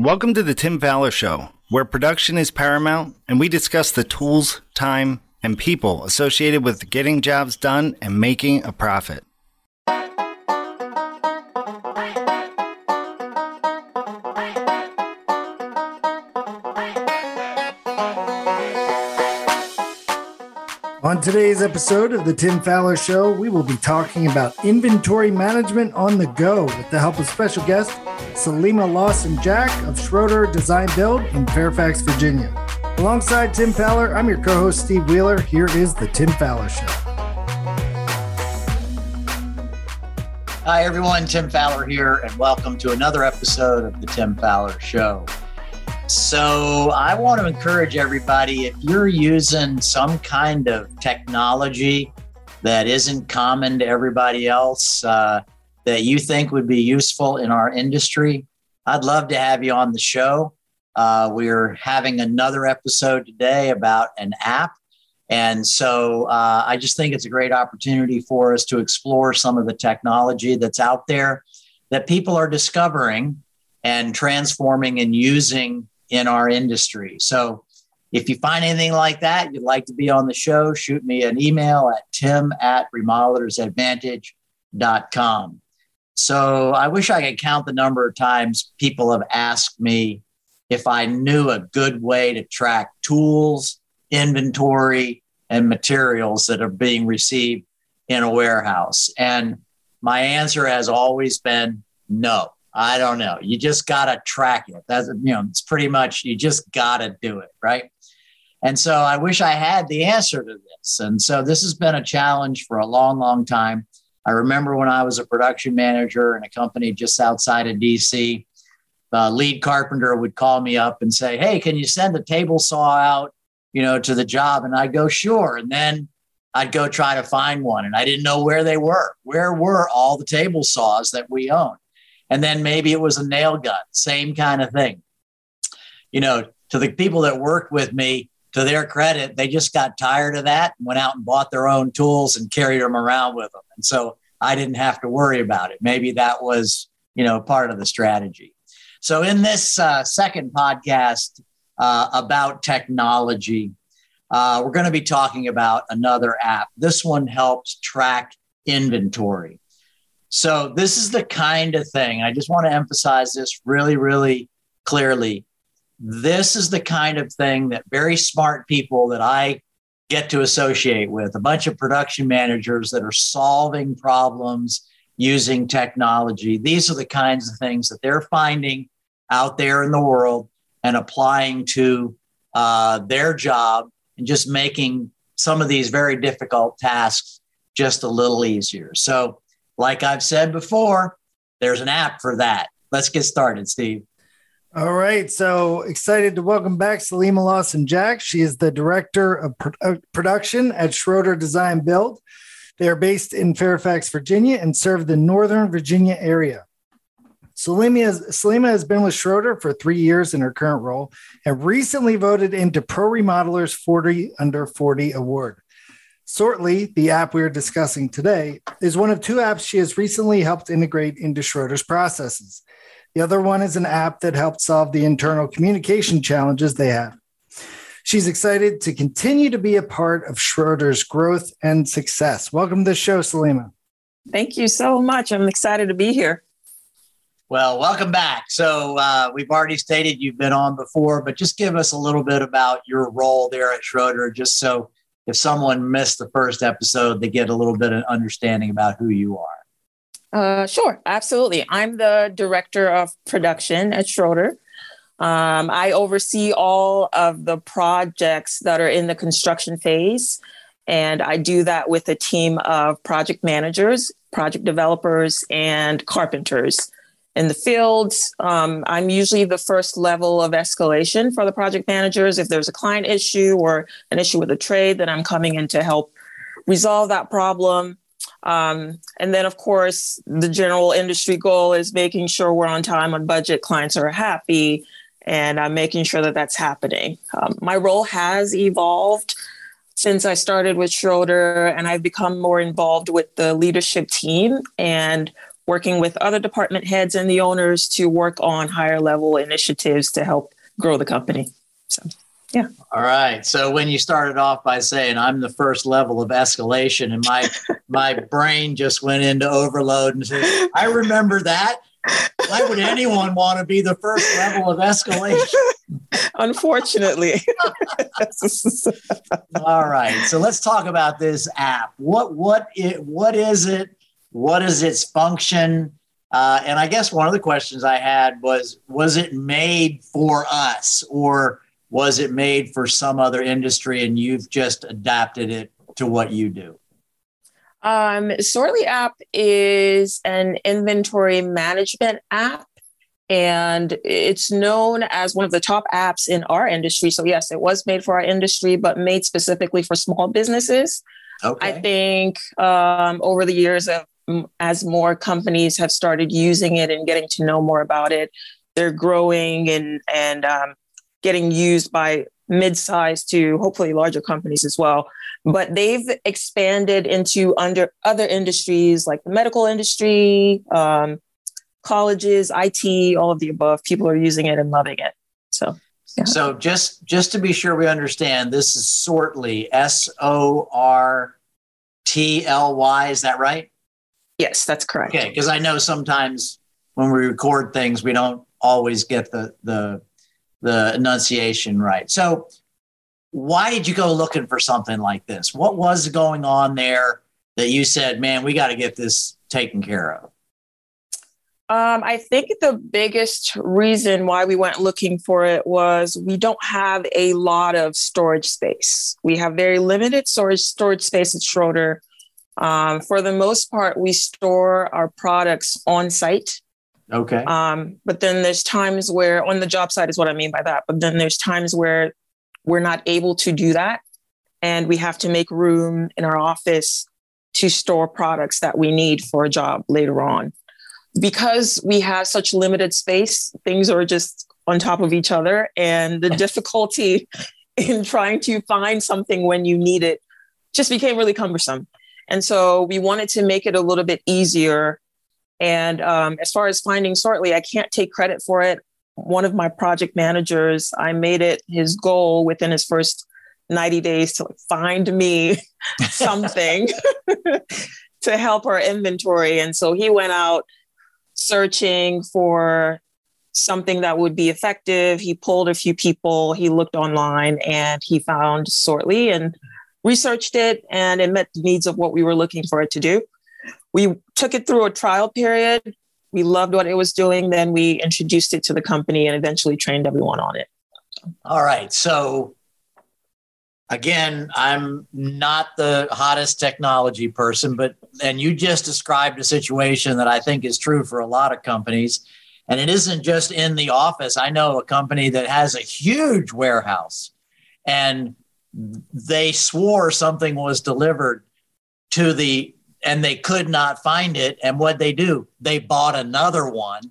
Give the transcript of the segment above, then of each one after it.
Welcome to the Tim Fowler Show, where production is paramount and we discuss the tools, time, and people associated with getting jobs done and making a profit. On today's episode of the Tim Fowler Show, we will be talking about inventory management on the go with the help of special guest Salima Lawson Jack of Schroeder Design Build in Fairfax, Virginia. Alongside Tim Fowler, I'm your co host Steve Wheeler. Here is the Tim Fowler Show. Hi, everyone. Tim Fowler here, and welcome to another episode of the Tim Fowler Show. So, I want to encourage everybody if you're using some kind of technology that isn't common to everybody else uh, that you think would be useful in our industry, I'd love to have you on the show. Uh, we're having another episode today about an app. And so uh, I just think it's a great opportunity for us to explore some of the technology that's out there that people are discovering and transforming and using in our industry. So if you find anything like that, you'd like to be on the show, shoot me an email at tim at remodelersadvantage.com. So I wish I could count the number of times people have asked me if I knew a good way to track tools, inventory, and materials that are being received in a warehouse. And my answer has always been no. I don't know. You just got to track it. That's, you know, it's pretty much, you just got to do it. Right. And so I wish I had the answer to this. And so this has been a challenge for a long, long time. I remember when I was a production manager in a company just outside of DC, the lead carpenter would call me up and say, Hey, can you send a table saw out, you know, to the job? And I'd go, Sure. And then I'd go try to find one. And I didn't know where they were. Where were all the table saws that we own? And then maybe it was a nail gun, same kind of thing. You know, to the people that worked with me, to their credit, they just got tired of that and went out and bought their own tools and carried them around with them. And so I didn't have to worry about it. Maybe that was, you know, part of the strategy. So in this uh, second podcast uh, about technology, uh, we're going to be talking about another app. This one helps track inventory. So this is the kind of thing, I just want to emphasize this really, really clearly. This is the kind of thing that very smart people that I get to associate with, a bunch of production managers that are solving problems using technology. These are the kinds of things that they're finding out there in the world and applying to uh, their job and just making some of these very difficult tasks just a little easier. So, like I've said before, there's an app for that. Let's get started, Steve. All right. So excited to welcome back Salima Lawson Jack. She is the director of uh, production at Schroeder Design Build. They are based in Fairfax, Virginia, and serve the Northern Virginia area. Salima has, Salima has been with Schroeder for three years in her current role and recently voted into Pro Remodelers 40 Under 40 Award. Sortly, the app we are discussing today, is one of two apps she has recently helped integrate into Schroeder's processes. The other one is an app that helped solve the internal communication challenges they have. She's excited to continue to be a part of Schroeder's growth and success. Welcome to the show, Salima. Thank you so much. I'm excited to be here. Well, welcome back. So, uh, we've already stated you've been on before, but just give us a little bit about your role there at Schroeder, just so if someone missed the first episode, they get a little bit of understanding about who you are. Uh, sure, absolutely. I'm the director of production at Schroeder. Um, I oversee all of the projects that are in the construction phase, and I do that with a team of project managers, project developers, and carpenters in the field. Um, I'm usually the first level of escalation for the project managers. If there's a client issue or an issue with a trade, then I'm coming in to help resolve that problem. Um, and then, of course, the general industry goal is making sure we're on time, on budget, clients are happy, and I'm making sure that that's happening. Um, my role has evolved since I started with Schroeder, and I've become more involved with the leadership team and working with other department heads and the owners to work on higher level initiatives to help grow the company. So, yeah. All right. So when you started off by saying I'm the first level of escalation, and my my brain just went into overload and said, I remember that. Why would anyone want to be the first level of escalation? Unfortunately. All right. So let's talk about this app. What what it what is it? What is its function? Uh, and I guess one of the questions I had was was it made for us or was it made for some other industry and you've just adapted it to what you do? Um, Sortly app is an inventory management app, and it's known as one of the top apps in our industry. So, yes, it was made for our industry, but made specifically for small businesses. Okay. I think um, over the years, of, as more companies have started using it and getting to know more about it, they're growing and and um, getting used by mid-sized to hopefully larger companies as well. But they've expanded into under other industries like the medical industry um, colleges it all of the above. People are using it and loving it. So yeah. so just just to be sure we understand this is sortly s-o-r-t-l-y is that right? Yes that's correct. Okay because i know sometimes when we record things we don't always get the the the enunciation right. So, why did you go looking for something like this? What was going on there that you said, man, we got to get this taken care of? Um, I think the biggest reason why we went looking for it was we don't have a lot of storage space. We have very limited storage storage space at Schroeder. Um, for the most part, we store our products on site Okay. Um, but then there's times where on the job side is what I mean by that. But then there's times where we're not able to do that. And we have to make room in our office to store products that we need for a job later on. Because we have such limited space, things are just on top of each other. And the difficulty in trying to find something when you need it just became really cumbersome. And so we wanted to make it a little bit easier and um, as far as finding Sortly, I can't take credit for it. One of my project managers, I made it his goal within his first 90 days to find me something to help our inventory. And so he went out searching for something that would be effective. He pulled a few people, he looked online, and he found Sortly and researched it, and it met the needs of what we were looking for it to do we took it through a trial period. We loved what it was doing. Then we introduced it to the company and eventually trained everyone on it. All right. So, again, I'm not the hottest technology person, but, and you just described a situation that I think is true for a lot of companies. And it isn't just in the office. I know a company that has a huge warehouse and they swore something was delivered to the and they could not find it. And what they do, they bought another one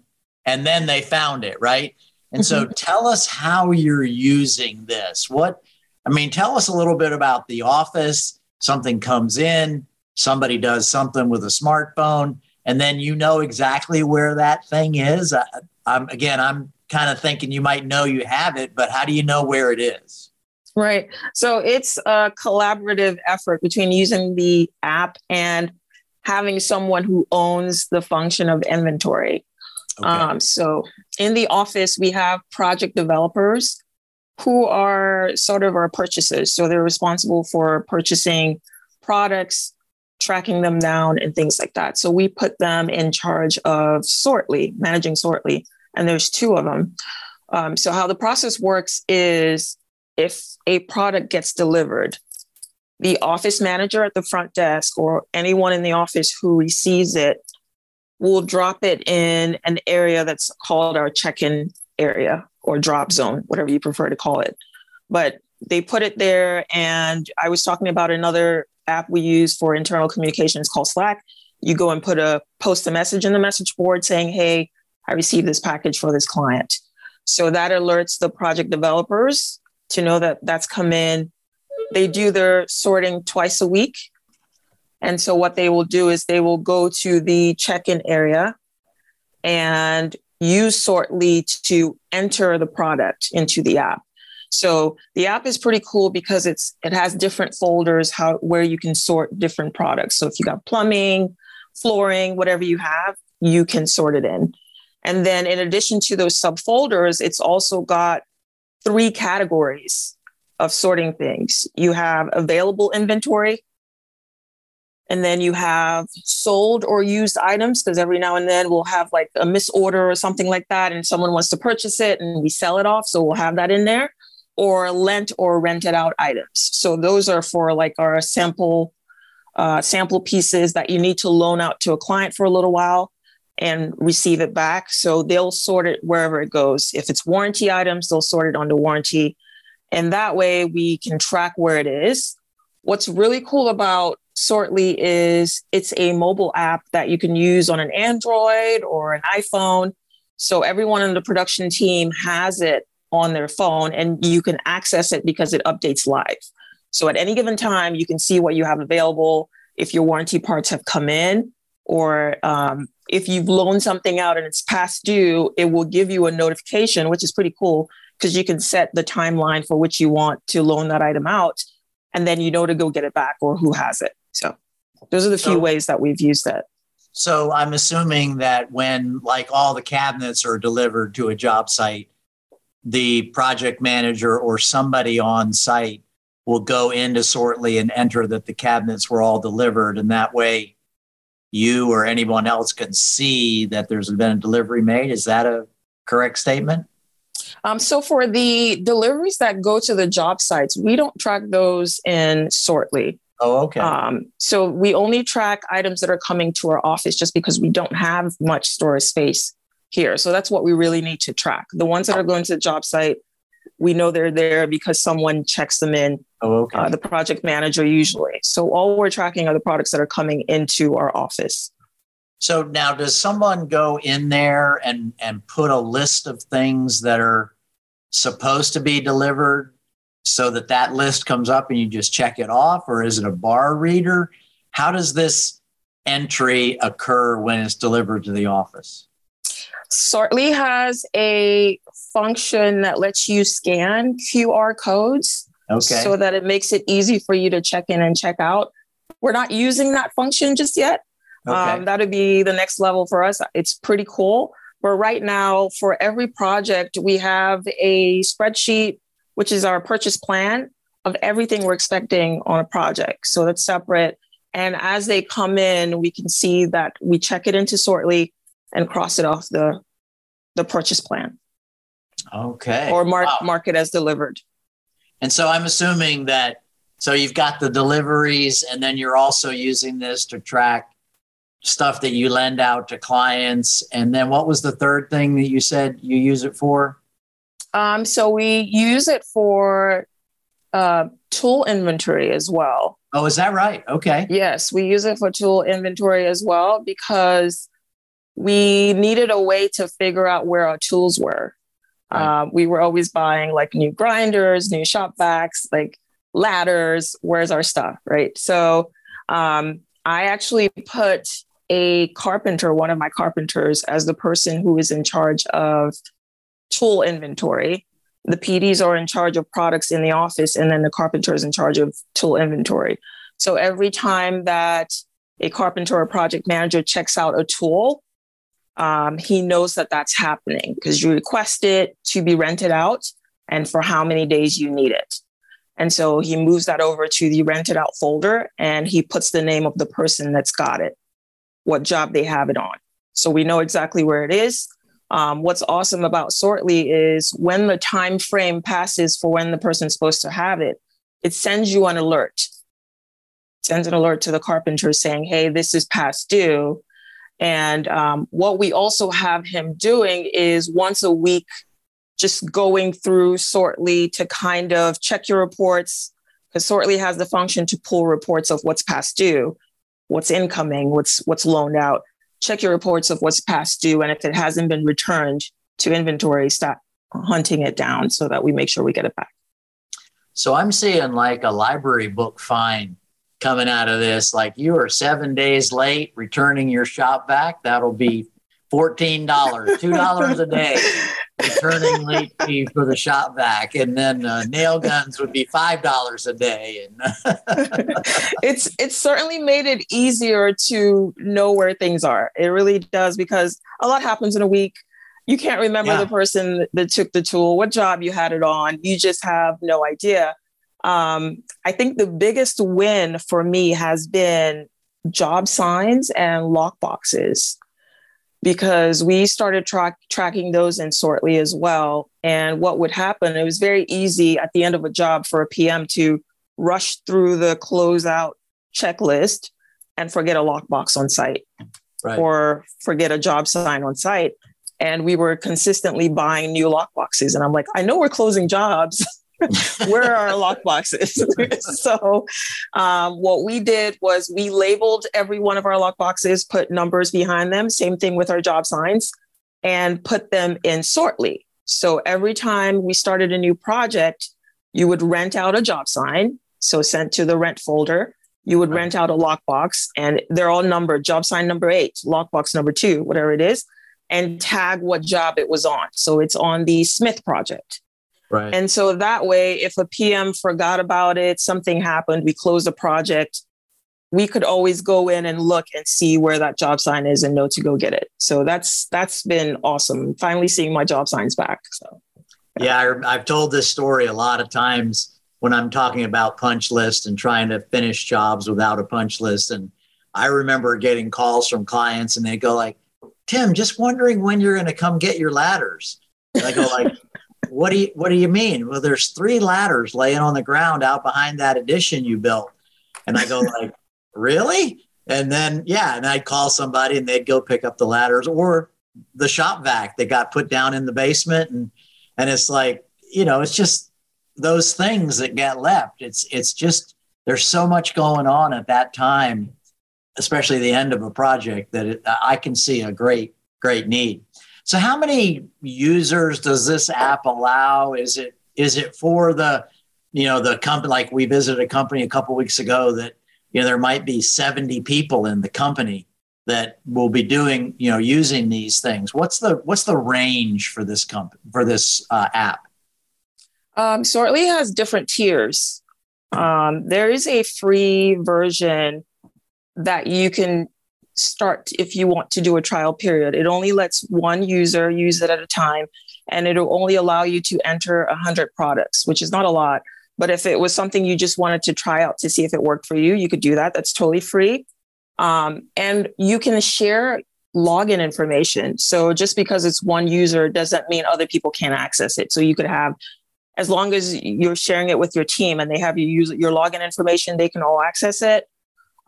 and then they found it, right? And so mm-hmm. tell us how you're using this. What, I mean, tell us a little bit about the office. Something comes in, somebody does something with a smartphone, and then you know exactly where that thing is. I, I'm again, I'm kind of thinking you might know you have it, but how do you know where it is? Right. So it's a collaborative effort between using the app and having someone who owns the function of inventory. Okay. Um, so in the office, we have project developers who are sort of our purchasers. So they're responsible for purchasing products, tracking them down, and things like that. So we put them in charge of Sortly, managing Sortly, and there's two of them. Um, so how the process works is if a product gets delivered, the office manager at the front desk or anyone in the office who receives it will drop it in an area that's called our check-in area or drop zone, whatever you prefer to call it. But they put it there, and I was talking about another app we use for internal communications called Slack. You go and put a post a message in the message board saying, "Hey, I received this package for this client." So that alerts the project developers to know that that's come in. They do their sorting twice a week. And so what they will do is they will go to the check-in area and use Sortly to enter the product into the app. So the app is pretty cool because it's it has different folders how where you can sort different products. So if you got plumbing, flooring, whatever you have, you can sort it in. And then in addition to those subfolders, it's also got three categories of sorting things. You have available inventory, and then you have sold or used items, because every now and then we'll have like a misorder or something like that, and someone wants to purchase it and we sell it off. So we'll have that in there, or lent or rented out items. So those are for like our sample uh, sample pieces that you need to loan out to a client for a little while and receive it back. So they'll sort it wherever it goes. If it's warranty items, they'll sort it under warranty. And that way we can track where it is. What's really cool about Sortly is it's a mobile app that you can use on an Android or an iPhone. So everyone in the production team has it on their phone and you can access it because it updates live. So at any given time, you can see what you have available, if your warranty parts have come in, or um, if you've loaned something out and it's past due, it will give you a notification, which is pretty cool because you can set the timeline for which you want to loan that item out. And then you know to go get it back or who has it. So those are the few ways that we've used that. So I'm assuming that when like all the cabinets are delivered to a job site, the project manager or somebody on site will go into Sortly and enter that the cabinets were all delivered. And that way you or anyone else can see that there's been a delivery made. Is that a correct statement? Um, so for the deliveries that go to the job sites, we don't track those in Sortly. Oh, okay. Um, so we only track items that are coming to our office just because we don't have much storage space here. So that's what we really need to track. The ones that are going to the job site, we know they're there because someone checks them in. Oh, okay. Uh, the project manager usually. So all we're tracking are the products that are coming into our office. So now, does someone go in there and and put a list of things that are supposed to be delivered, so that that list comes up and you just check it off, or is it a bar reader? How does this entry occur when it's delivered to the office? Sortly has a function that lets you scan QR codes okay. so that it makes it easy for you to check in and check out. We're not using that function just yet. Okay. Um, that would be the next level for us. It's pretty cool. But right now, for every project, we have a spreadsheet, which is our purchase plan of everything we're expecting on a project. So that's separate. And as they come in, we can see that we check it into Sortly and cross it off the the purchase plan. Okay. Or mark wow. mark it as delivered. And so I'm assuming that so you've got the deliveries and then you're also using this to track stuff that you lend out to clients. And then what was the third thing that you said you use it for? Um, so we use it for uh, tool inventory as well. Oh, is that right? Okay. Yes, we use it for tool inventory as well because we needed a way to figure out where our tools were. Right. Uh, we were always buying like new grinders, new shop vacs, like ladders. Where's our stuff? Right. So um, I actually put a carpenter, one of my carpenters, as the person who is in charge of tool inventory. The PDs are in charge of products in the office, and then the carpenter is in charge of tool inventory. So every time that a carpenter or project manager checks out a tool, um, he knows that that's happening because you request it to be rented out and for how many days you need it. And so he moves that over to the rented out folder and he puts the name of the person that's got it, what job they have it on. So we know exactly where it is. Um, what's awesome about Sortly is when the time frame passes for when the person's supposed to have it, it sends you an alert. It sends an alert to the carpenter saying, "Hey, this is past due." And um, what we also have him doing is once a week, just going through Sortly to kind of check your reports, because Sortly has the function to pull reports of what's past due, what's incoming, what's what's loaned out. Check your reports of what's past due, and if it hasn't been returned to inventory, start hunting it down so that we make sure we get it back. So I'm seeing like a library book fine coming out of this. Like you are seven days late returning your shop vac. That'll be $14, $2 a day returning late fee for the shop vac. And then uh, nail guns would be $5 a day. And it's, it's certainly made it easier to know where things are. It really does because a lot happens in a week. You can't remember yeah. the person that took the tool, what job you had it on. You just have no idea. Um, I think the biggest win for me has been job signs and lock boxes because we started tra- tracking those in Sortly as well. And what would happen, it was very easy at the end of a job for a PM to rush through the closeout checklist and forget a lockbox on site right. or forget a job sign on site. And we were consistently buying new lockboxes. And I'm like, I know we're closing jobs. where are our lock boxes? so, um, what we did was we labeled every one of our lock boxes, put numbers behind them. Same thing with our job signs, and put them in Sortly. So every time we started a new project, you would rent out a job sign, so sent to the rent folder. You would rent out a lockbox, and they're all numbered: job sign number eight, lockbox number two, whatever it is, and tag what job it was on. So it's on the Smith project. Right. And so that way, if a PM forgot about it, something happened, we closed a project, we could always go in and look and see where that job sign is and know to go get it. So that's that's been awesome. Finally seeing my job signs back. So yeah, yeah I, I've told this story a lot of times when I'm talking about punch list and trying to finish jobs without a punch list. And I remember getting calls from clients and they go like, Tim, just wondering when you're going to come get your ladders. And I go like, what do you what do you mean? Well, there's three ladders laying on the ground out behind that addition you built. And I go like, really? And then yeah, and I'd call somebody and they'd go pick up the ladders or the shop vac that got put down in the basement and and it's like, you know, it's just those things that get left. It's it's just there's so much going on at that time, especially the end of a project that it, I can see a great great need. So how many users does this app allow? Is it is it for the you know the company like we visited a company a couple weeks ago that you know there might be 70 people in the company that will be doing you know using these things? What's the what's the range for this company for this uh, app? Um, Sortly has different tiers. Um, there is a free version that you can start if you want to do a trial period. It only lets one user use it at a time, and it'll only allow you to enter 100 products, which is not a lot. But if it was something you just wanted to try out to see if it worked for you, you could do that. That's totally free. Um, and you can share login information. So just because it's one user doesn't mean other people can't access it. So you could have, as long as you're sharing it with your team and they have your use your login information, they can all access it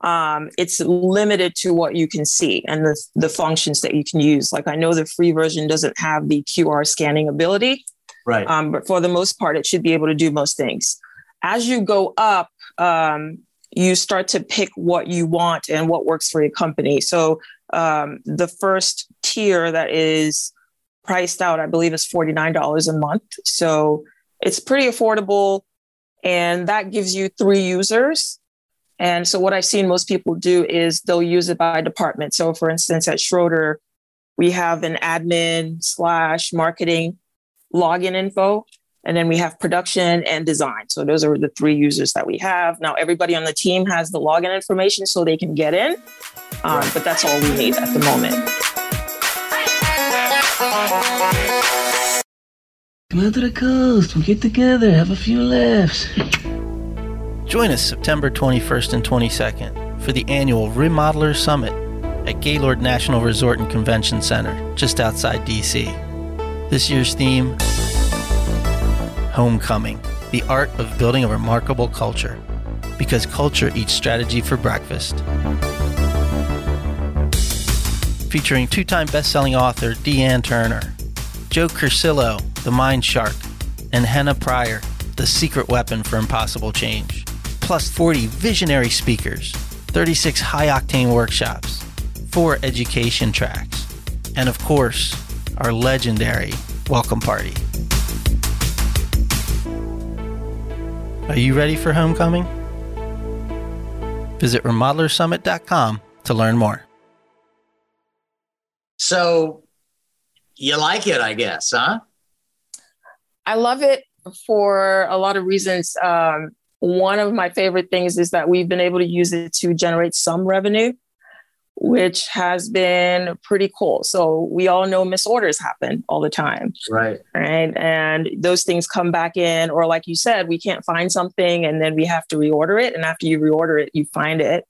um, it's limited to what you can see and the, the functions that you can use. Like I know the free version doesn't have the QR scanning ability, right? Um, but for the most part, it should be able to do most things. As you go up, um, you start to pick what you want and what works for your company. So um, the first tier that is priced out, I believe, is forty nine dollars a month. So it's pretty affordable, and that gives you three users and so what I've seen most people do is they'll use it by department. So for instance, at Schroeder, we have an admin slash marketing login info, and then we have production and design. So those are the three users that we have. Now everybody on the team has the login information so they can get in, um, but that's all we need at the moment. Come out to the coast. We'll get together, have a few laughs. Join us September 21st and 22nd for the annual Remodeler Summit at Gaylord National Resort and Convention Center, just outside DC. This year's theme Homecoming, the art of building a remarkable culture. Because culture eats strategy for breakfast. Featuring two time best selling author Deanne Turner, Joe Curcillo, the Mind Shark, and Henna Pryor, the secret weapon for impossible change plus 40 visionary speakers, 36 high octane workshops, four education tracks, and of course, our legendary welcome party. Are you ready for homecoming? Visit remodelersummit.com to learn more. So you like it, I guess, huh? I love it for a lot of reasons. Um, one of my favorite things is that we've been able to use it to generate some revenue, which has been pretty cool. So we all know misorders happen all the time. Right. Right. And those things come back in, or like you said, we can't find something and then we have to reorder it. And after you reorder it, you find it.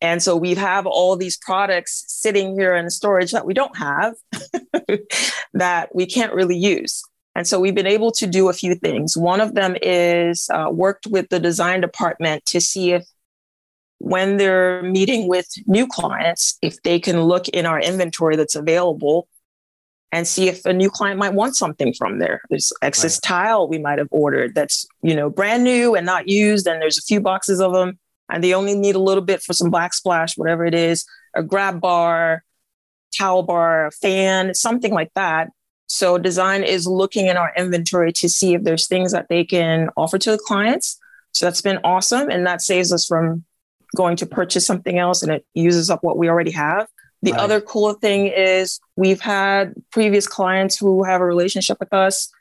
And so we have all these products sitting here in storage that we don't have that we can't really use. And so we've been able to do a few things. One of them is uh, worked with the design department to see if when they're meeting with new clients, if they can look in our inventory that's available and see if a new client might want something from there. There's excess right. tile we might have ordered that's, you know, brand new and not used. And there's a few boxes of them and they only need a little bit for some backsplash, whatever it is, a grab bar, towel bar, a fan, something like that. So design is looking in our inventory to see if there's things that they can offer to the clients. So that's been awesome. And that saves us from going to purchase something else and it uses up what we already have. The right. other cool thing is we've had previous clients who have a relationship with us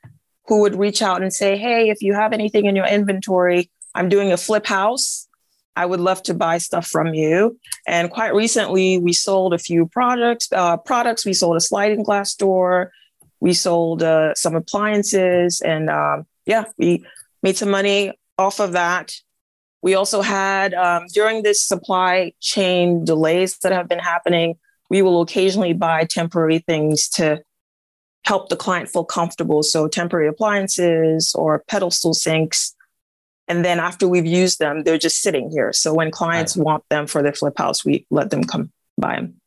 who would reach out and say, Hey, if you have anything in your inventory, I'm doing a flip house I would love to buy stuff from you. And quite recently, we sold a few products. Uh, products. We sold a sliding glass door. We sold uh, some appliances, and um, yeah, we made some money off of that. We also had um, during this supply chain delays that have been happening. We will occasionally buy temporary things to help the client feel comfortable. So temporary appliances or pedestal sinks and then after we've used them, they're just sitting here. So when clients right. want them for their flip house, we let them come buy them.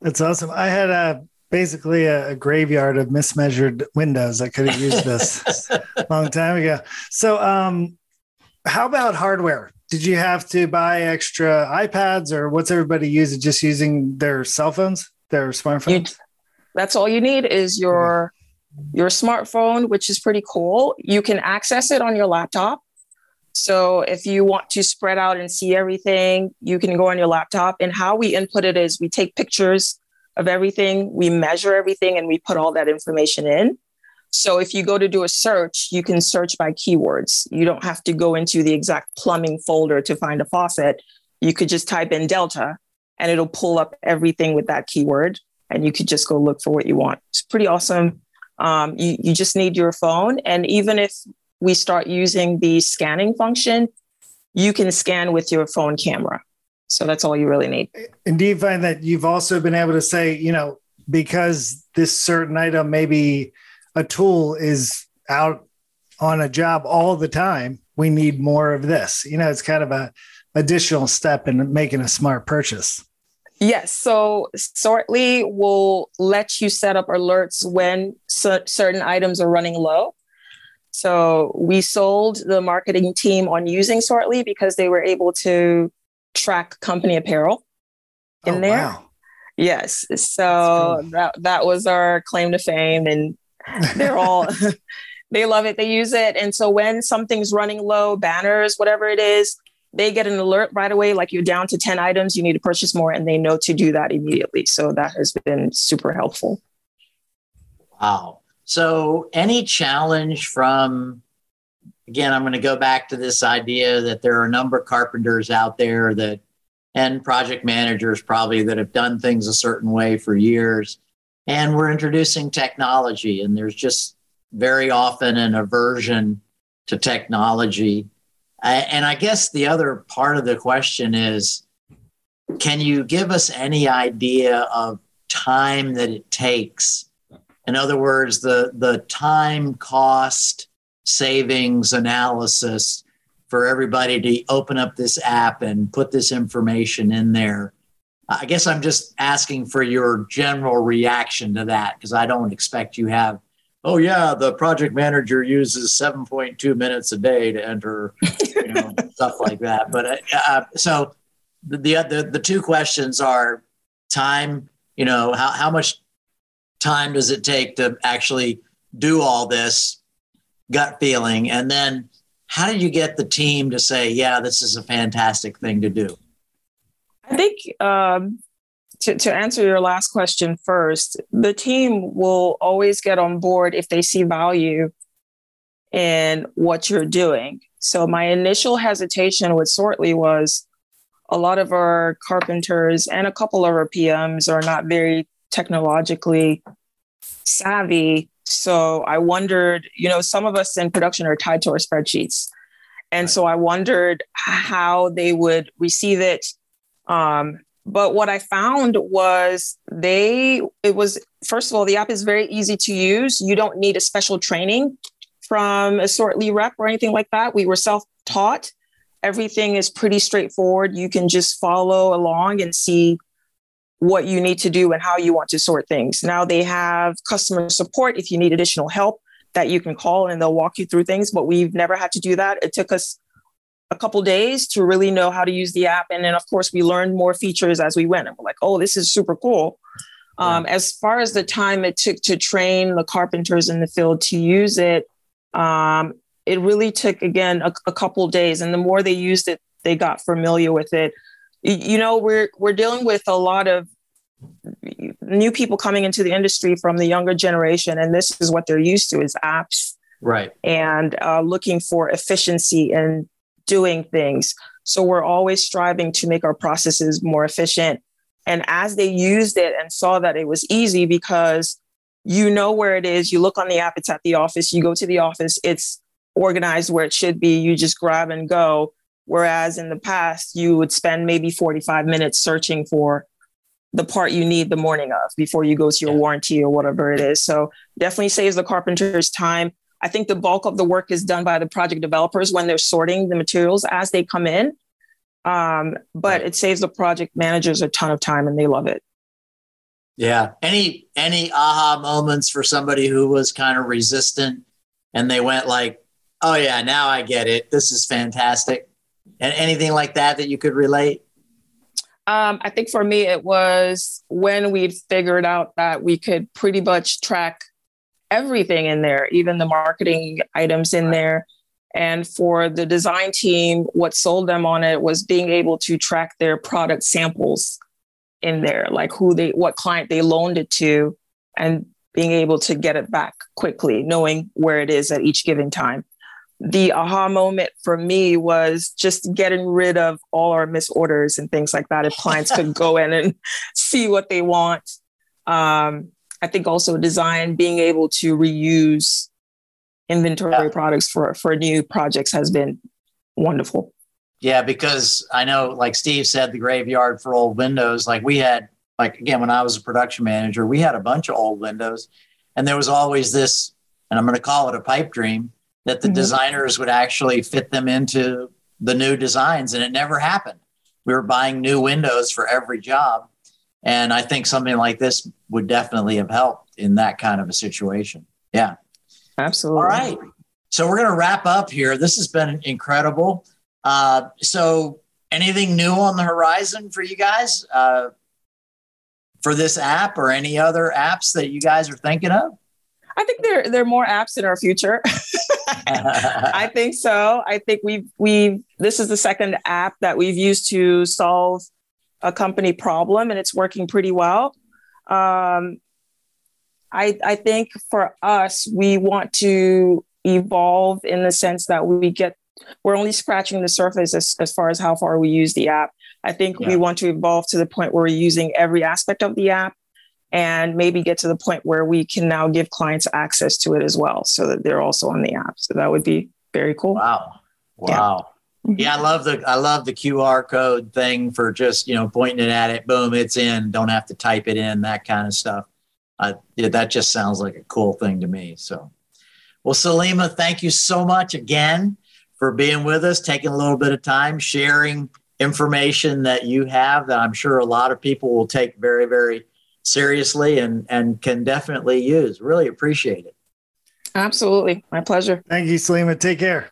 That's awesome. I had a basically a, a graveyard of mismeasured windows. I could have used this a long time ago. So, um, how about hardware? Did you have to buy extra iPads or what's everybody using? Just using their cell phones, their smartphones? You, that's all you need is your your smartphone, which is pretty cool. You can access it on your laptop. So if you want to spread out and see everything, you can go on your laptop. And how we input it is we take pictures of everything, we measure everything, and we put all that information in. So if you go to do a search, you can search by keywords. You don't have to go into the exact plumbing folder to find a faucet. You could just type in Delta and it'll pull up everything with that keyword and you could just go look for what you want. It's pretty awesome. Um, you, you just need your phone. And even if we start using the scanning function, you can scan with your phone camera. So that's all you really need. And do you find that you've also been able to say, you know, because this certain item, maybe a tool is out on a job all the time, we need more of this. You know, it's kind of a additional step in making a smart purchase. Yes. So Sortly will let you set up alerts when certain items are running low. So we sold the marketing team on using Sortly because they were able to track company apparel in oh, there. Wow. Yes. So cool. that that was our claim to fame and they're all they love it. They use it. And so when something's running low, banners, whatever it is, they get an alert right away, like you're down to 10 items, you need to purchase more, and they know to do that immediately. So that has been super helpful. Wow. So, any challenge from, again, I'm going to go back to this idea that there are a number of carpenters out there that, and project managers probably that have done things a certain way for years. And we're introducing technology, and there's just very often an aversion to technology. And I guess the other part of the question is can you give us any idea of time that it takes in other words, the, the time cost savings analysis for everybody to open up this app and put this information in there. I guess I'm just asking for your general reaction to that because I don't expect you have, oh, yeah, the project manager uses 7.2 minutes a day to enter, you know, stuff like that. But uh, uh, so the, the, the two questions are time, you know, how, how much time does it take to actually do all this gut feeling? And then how did you get the team to say, yeah, this is a fantastic thing to do? I think um, to, to answer your last question first, the team will always get on board if they see value in what you're doing. So my initial hesitation with Sortly was a lot of our carpenters and a couple of our PMs are not very technologically savvy. So I wondered, you know, some of us in production are tied to our spreadsheets. And so I wondered how they would receive it. Um, but what I found was they, it was, first of all, the app is very easy to use. You don't need a special training from a sort Sortly rep or anything like that. We were self taught. Everything is pretty straightforward. You can just follow along and see what you need to do and how you want to sort things. Now they have customer support if you need additional help that you can call and they'll walk you through things, but we've never had to do that. It took us a couple days to really know how to use the app. And then, of course, we learned more features as we went. And we're like, oh, this is super cool. Um, as far as the time it took to train the carpenters in the field to use it, um, it really took, again, a, a couple days. And the more they used it, they got familiar with it you know we're we're dealing with a lot of new people coming into the industry from the younger generation and this is what they're used to is apps right. and uh, looking for efficiency in doing things. So we're always striving to make our processes more efficient. And as they used it and saw that it was easy because you know where it is you look on the app it's at the office you go to the office it's organized where it should be you just grab and go Whereas in the past, you would spend maybe 45 minutes searching for the part you need the morning of before you go to your yeah. warranty or whatever it is. So definitely saves the carpenter's time. I think the bulk of the work is done by the project developers when they're sorting the materials as they come in. Um, but right. it saves the project managers a ton of time and they love it. Yeah. Any any aha moments for somebody who was kind of resistant and they went like, "Oh yeah, now I get it. This is fantastic." And anything like that that you could relate? Um, I think for me, it was when we figured out that we could pretty much track everything in there, even the marketing items in there. And for the design team, what sold them on it was being able to track their product samples in there, like who they, what client they loaned it to, and being able to get it back quickly, knowing where it is at each given time the aha moment for me was just getting rid of all our misorders and things like that. If clients could go in and see what they want. Um, I think also design being able to reuse inventory yeah. products for, for new projects has been wonderful. Yeah, because I know, like Steve said, the graveyard for old windows. Like we had, like again, when I was a production manager, we had a bunch of old windows, and there was always this, and I'm going to call it a pipe dream that the mm-hmm. designers would actually fit them into the new designs and it never happened. We were buying new windows for every job and i think something like this would definitely have helped in that kind of a situation. Yeah. Absolutely. All right. So we're going to wrap up here. This has been incredible. Uh, so anything new on the horizon for you guys uh, for this app or any other apps that you guys are thinking of I think there there are more apps in our future. I think so. I think we've we this is the second app that we've used to solve a company problem, and it's working pretty well. Um, I I think for us, we want to evolve in the sense that we get we're only scratching the surface as, as far as how far we use the app. I think yeah. we want to evolve to the point where we're using every aspect of the app and maybe get to the point where we can now give clients access to it as well so that they're also on the app. So that would be very cool. Wow. Wow. Yeah. yeah, I love the I love the QR code thing for just you know pointing it at it, boom, it's in. Don't have to type it in, that kind of stuff. Uh, yeah, that just sounds like a cool thing to me. So, well, Salima, thank you so much again for being with us, taking a little bit of time, sharing information that you have that I'm sure a lot of people will take very, very seriously and and can definitely use. Really appreciate it. Absolutely, my pleasure. Thank you, Salima. Take care.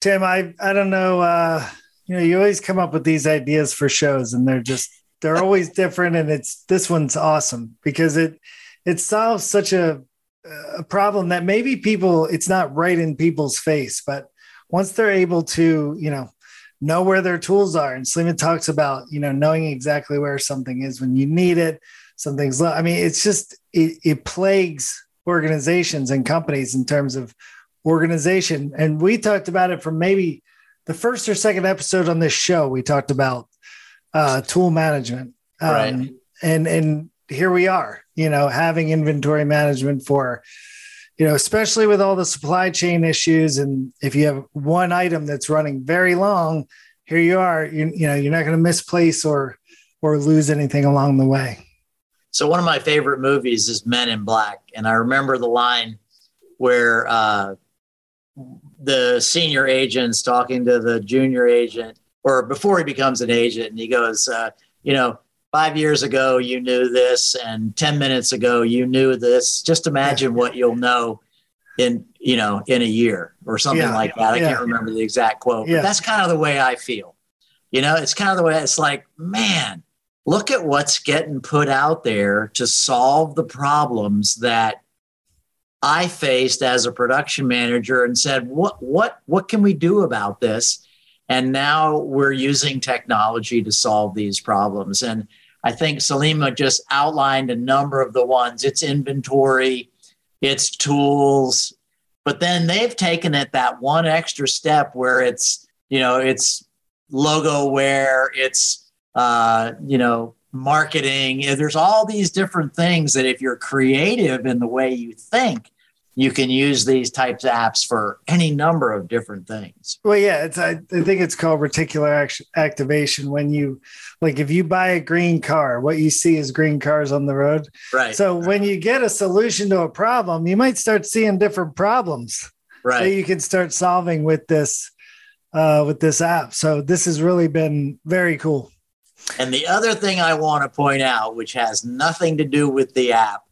Tim, I I don't know. Uh, you know, you always come up with these ideas for shows, and they're just they're always different. And it's this one's awesome because it it solves such a a problem that maybe people it's not right in people's face, but once they're able to you know know where their tools are. And Salima talks about, you know, knowing exactly where something is when you need it. Something's, I mean, it's just, it, it plagues organizations and companies in terms of organization. And we talked about it from maybe the first or second episode on this show. We talked about uh, tool management. Um, right. And, and here we are, you know, having inventory management for, you know, especially with all the supply chain issues. And if you have one item that's running very long, here you are, you, you know, you're not going to misplace or, or lose anything along the way. So one of my favorite movies is Men in Black. And I remember the line where uh, the senior agent's talking to the junior agent or before he becomes an agent and he goes, uh, you know, five years ago you knew this and 10 minutes ago you knew this. Just imagine what you'll know in you know in a year or something yeah, like that. I yeah. can't remember the exact quote but that's kind of the way i feel. You know it's kind of the way it's like man look at what's getting put out there to solve the problems that i faced as a production manager and said what what what can we do about this? And now we're using technology to solve these problems. And I think Salima just outlined a number of the ones. It's inventory, it's tools, but then they've taken it that one extra step where it's, you know, it's logo wear, it's, uh, you know, marketing. There's all these different things that if you're creative in the way you think, you can use these types of apps for any number of different things. Well, yeah, it's I, I think it's called reticular act- activation. When you like, if you buy a green car, what you see is green cars on the road. Right. So when you get a solution to a problem, you might start seeing different problems right. that you can start solving with this uh, with this app. So this has really been very cool. And the other thing I want to point out, which has nothing to do with the app,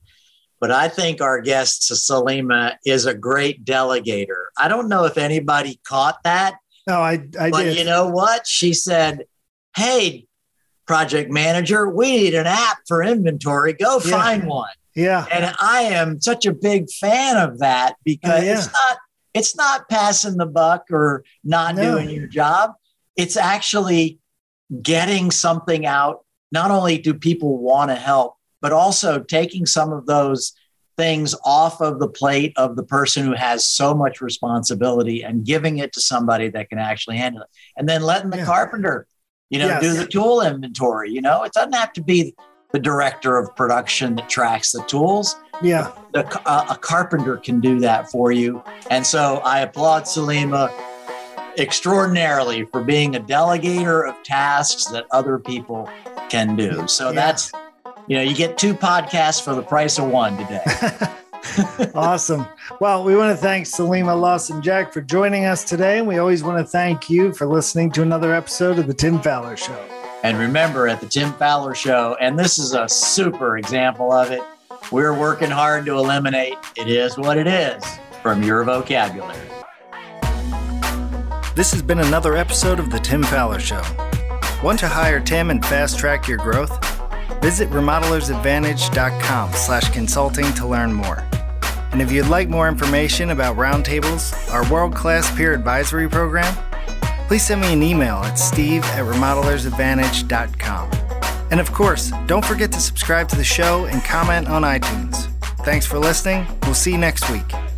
but I think our guest Salima is a great delegator. I don't know if anybody caught that. No, I, I but did. you know what? She said, Hey, project manager, we need an app for inventory. Go yeah. find one. Yeah. And I am such a big fan of that because yeah. it's not it's not passing the buck or not no. doing your job. It's actually getting something out. Not only do people want to help, but also taking some of those things off of the plate of the person who has so much responsibility and giving it to somebody that can actually handle it. And then letting the yeah. carpenter, you know, yes. do the tool inventory. You know, it doesn't have to be the director of production that tracks the tools. Yeah. The, uh, a carpenter can do that for you. And so I applaud Salima extraordinarily for being a delegator of tasks that other people can do. So yeah. that's you know, you get two podcasts for the price of one today. awesome. Well, we want to thank Salima Lawson Jack for joining us today. And we always want to thank you for listening to another episode of The Tim Faller Show. And remember, at The Tim Faller Show, and this is a super example of it, we're working hard to eliminate it is what it is from your vocabulary. This has been another episode of The Tim Faller Show. Want to hire Tim and fast track your growth? Visit remodelersadvantage.com slash consulting to learn more. And if you'd like more information about Roundtables, our world-class peer advisory program, please send me an email at steve at remodelersadvantage.com. And of course, don't forget to subscribe to the show and comment on iTunes. Thanks for listening. We'll see you next week.